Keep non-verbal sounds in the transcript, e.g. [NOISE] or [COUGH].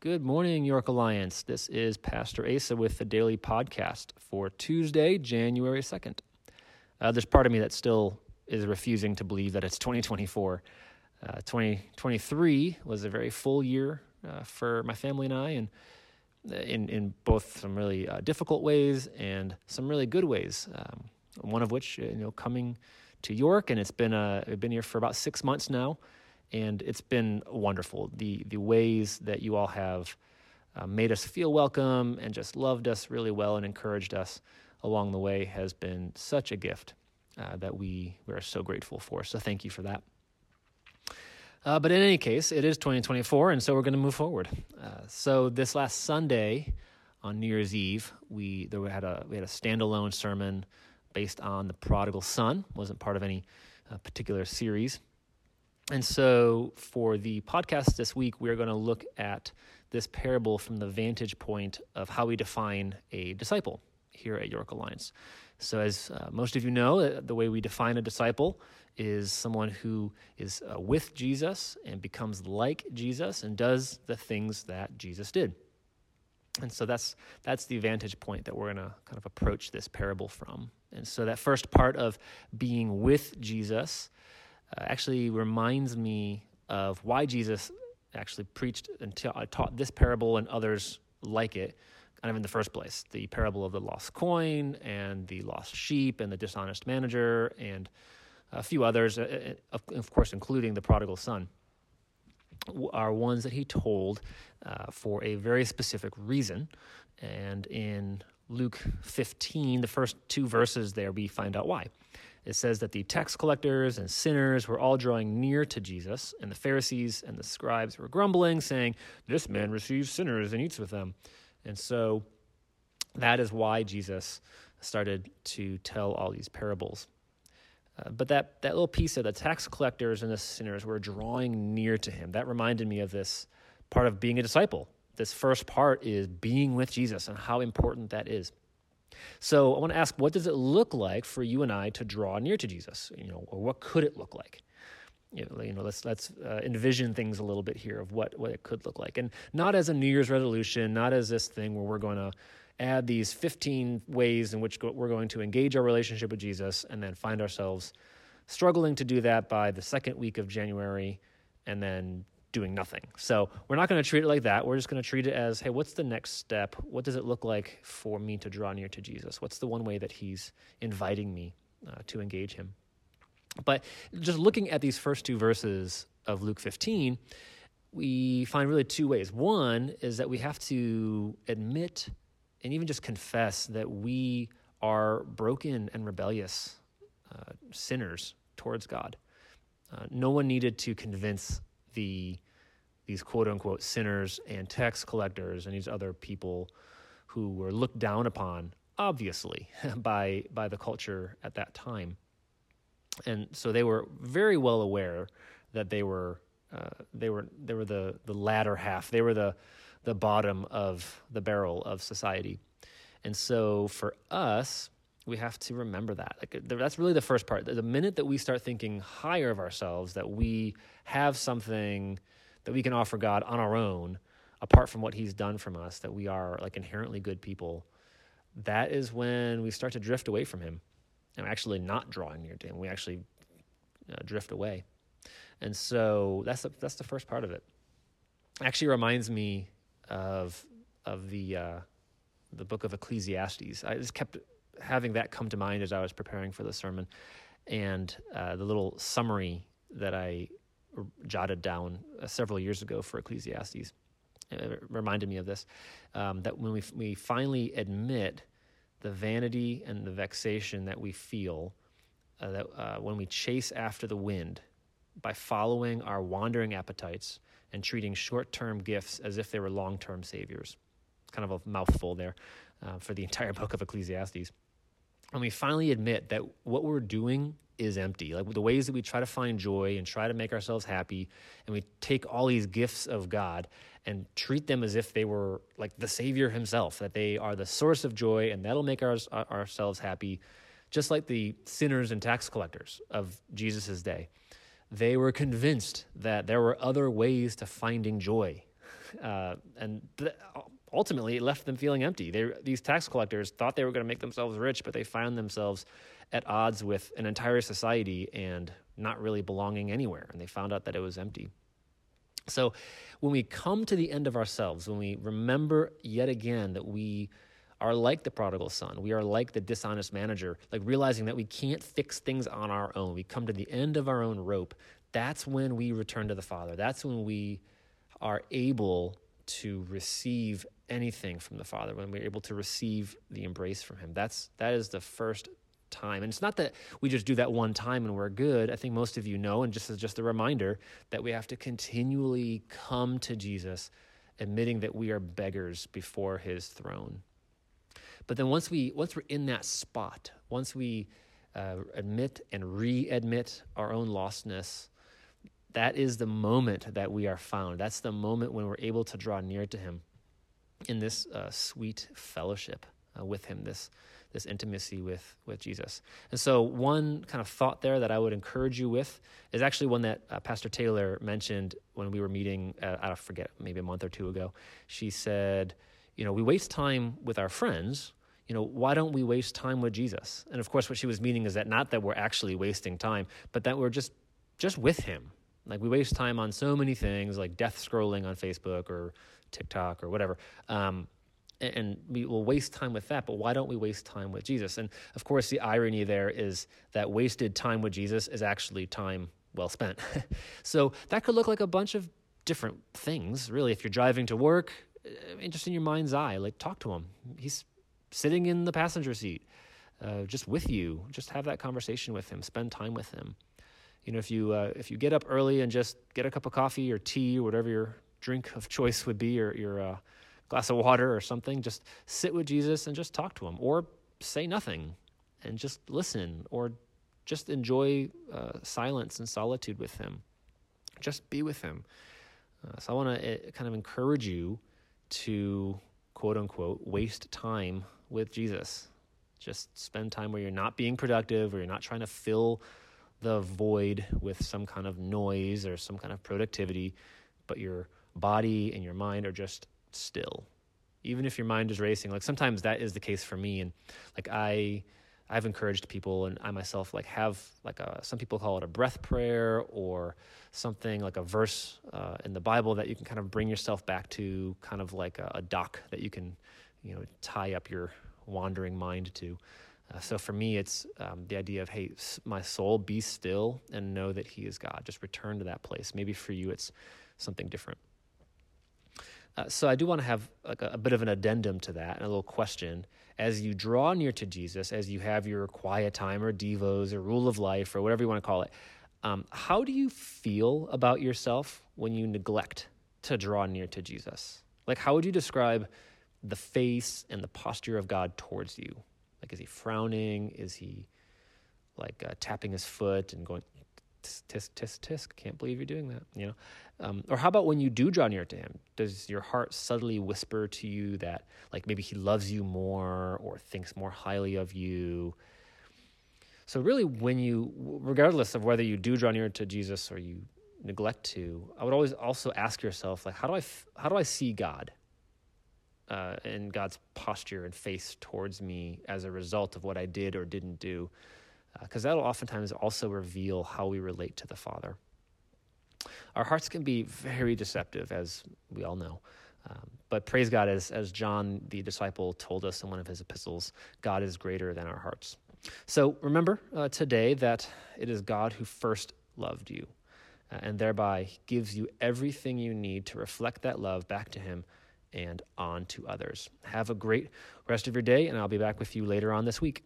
Good morning, York Alliance. This is Pastor Asa with the daily podcast for Tuesday, January 2nd. Uh, there's part of me that still is refusing to believe that it's [LAUGHS] 2024. Uh, 2023 was a very full year uh, for my family and I, and uh, in, in both some really uh, difficult ways and some really good ways. Um, one of which, uh, you know, coming to York, and it's been, uh, I've been here for about six months now and it's been wonderful. The the ways that you all have uh, made us feel welcome and just loved us really well and encouraged us along the way has been such a gift uh, that we we are so grateful for. So thank you for that. Uh, but in any case, it is 2024, and so we're going to move forward. Uh, so this last Sunday, on New Year's Eve, we there we had a we had a standalone sermon based on the prodigal son. wasn't part of any uh, particular series. And so, for the podcast this week, we're going to look at this parable from the vantage point of how we define a disciple here at York Alliance. So, as uh, most of you know, uh, the way we define a disciple is someone who is uh, with Jesus and becomes like Jesus and does the things that Jesus did. And so that's that's the vantage point that we're going to kind of approach this parable from. And so that first part of being with Jesus uh, actually reminds me of why Jesus actually preached and ta- uh, taught this parable and others like it kind of in the first place the parable of the lost coin and the lost sheep and the dishonest manager and a few others, uh, uh, of course, including the prodigal son, are ones that he told uh, for a very specific reason. And in Luke 15, the first two verses there, we find out why. It says that the tax collectors and sinners were all drawing near to Jesus, and the Pharisees and the scribes were grumbling, saying, This man receives sinners and eats with them. And so that is why Jesus started to tell all these parables. Uh, but that, that little piece of the tax collectors and the sinners were drawing near to him. That reminded me of this part of being a disciple. This first part is being with Jesus and how important that is. So I want to ask, what does it look like for you and I to draw near to Jesus? You know, or what could it look like? You know, let's let's uh, envision things a little bit here of what what it could look like, and not as a New Year's resolution, not as this thing where we're going to add these 15 ways in which we're going to engage our relationship with Jesus, and then find ourselves struggling to do that by the second week of January, and then doing nothing. So we're not going to treat it like that. We're just going to treat it as, hey, what's the next step? What does it look like for me to draw near to Jesus? What's the one way that He's inviting me uh, to engage Him? But just looking at these first two verses of Luke 15, we find really two ways. One is that we have to admit and even just confess that we are broken and rebellious uh, sinners towards God. Uh, no one needed to convince the these quote unquote sinners and tax collectors and these other people who were looked down upon, obviously, [LAUGHS] by by the culture at that time. And so they were very well aware that they were uh, they were they were the the latter half. They were the the bottom of the barrel of society. And so for us, we have to remember that. Like that's really the first part. The minute that we start thinking higher of ourselves, that we have something that we can offer God on our own, apart from what He's done from us, that we are like inherently good people, that is when we start to drift away from Him, and actually not drawing near to Him. We actually uh, drift away, and so that's the, that's the first part of it. Actually, reminds me of of the uh, the book of Ecclesiastes. I just kept having that come to mind as I was preparing for the sermon, and uh, the little summary that I jotted down uh, several years ago for Ecclesiastes it reminded me of this. Um, that when we we finally admit the vanity and the vexation that we feel uh, that uh, when we chase after the wind by following our wandering appetites and treating short-term gifts as if they were long-term saviors. Kind of a mouthful there uh, for the entire [LAUGHS] book of Ecclesiastes and we finally admit that what we're doing is empty. Like the ways that we try to find joy and try to make ourselves happy, and we take all these gifts of God and treat them as if they were like the Savior Himself, that they are the source of joy, and that'll make our, ourselves happy, just like the sinners and tax collectors of Jesus' day. They were convinced that there were other ways to finding joy [LAUGHS] Uh, and th- ultimately, it left them feeling empty. They, these tax collectors thought they were going to make themselves rich, but they found themselves at odds with an entire society and not really belonging anywhere. And they found out that it was empty. So when we come to the end of ourselves, when we remember yet again that we are like the prodigal son, we are like the dishonest manager, like realizing that we can't fix things on our own, we come to the end of our own rope, that's when we return to the Father. That's when we are able to receive anything from the Father, when we're able to receive the embrace from Him. That's that is the first time. And it's not that we just do that one time and we're good. I think most of you know, and just as just a reminder, that we have to continually come to Jesus, admitting that we are beggars before his throne. But then once we once we're in that spot, once we uh, admit and re-admit our own lostness, that is the moment that we are found. That's the moment when we're able to draw near to him in this uh, sweet fellowship uh, with him, this this intimacy with with Jesus. And so, one kind of thought there that I would encourage you with is actually one that uh, Pastor Taylor mentioned when we were meeting. Uh, I forget, maybe a month or two ago. She said, "You know, we waste time with our friends." You know, why don't we waste time with Jesus? And of course, what she was meaning is that not that we're actually wasting time, but that we're just just with Him. Like we waste time on so many things, like death scrolling on Facebook or TikTok or whatever. Um, and we will waste time with that, but why don't we waste time with Jesus? And of course, the irony there is that wasted time with Jesus is actually time well spent. [LAUGHS] so that could look like a bunch of different things, really. If you're driving to work, uh, just in your mind's eye, like talk to him. He's sitting in the passenger seat, uh, just with you. Just have that conversation with him. Spend time with him. You know, if you uh, if you get up early and just get a cup of coffee or tea or whatever your drink of choice would be, or your uh, glass of water or something, just sit with Jesus and just talk to him, or say nothing and just listen, or just enjoy uh, silence and solitude with him. Just be with him. Uh, so I want to uh, kind of encourage you to quote unquote waste time with Jesus. Just spend time where you're not being productive, or you're not trying to fill the void with some kind of noise or some kind of productivity, but your body and your mind are just still. Even if your mind is racing like sometimes that is the case for me and like i i've encouraged people and i myself like have like a some people call it a breath prayer or something like a verse uh, in the bible that you can kind of bring yourself back to kind of like a, a dock that you can you know tie up your wandering mind to uh, so for me it's um, the idea of hey my soul be still and know that he is god just return to that place maybe for you it's something different uh, so I do want to have like a, a, bit of an addendum to that and a little question. As you draw near to Jesus, as you have your quiet time or devos or rule of life or whatever you want to call it, um, how do you feel about yourself when you neglect to draw near to Jesus? Like, how would you describe the face and the posture of God towards you? Like, is he frowning? Is he like uh, tapping his foot and going, tisk, tisk, tisk, can't believe you're doing that, you know? Um, or how about when you do draw near to him? Does your heart subtly whisper to you that, like, maybe he loves you more or thinks more highly of you? So, really, when you, regardless of whether you do draw near to Jesus or you neglect to, I would always also ask yourself, like, how do I, how do I see God? Uh, and God's posture and face towards me as a result of what I did or didn't do, because uh, that'll oftentimes also reveal how we relate to the Father. Our hearts can be very deceptive, as we all know. Um, but praise God, as, as John the disciple told us in one of his epistles, God is greater than our hearts. So remember uh, today that it is God who first loved you uh, and thereby gives you everything you need to reflect that love back to Him and on to others. Have a great rest of your day, and I'll be back with you later on this week.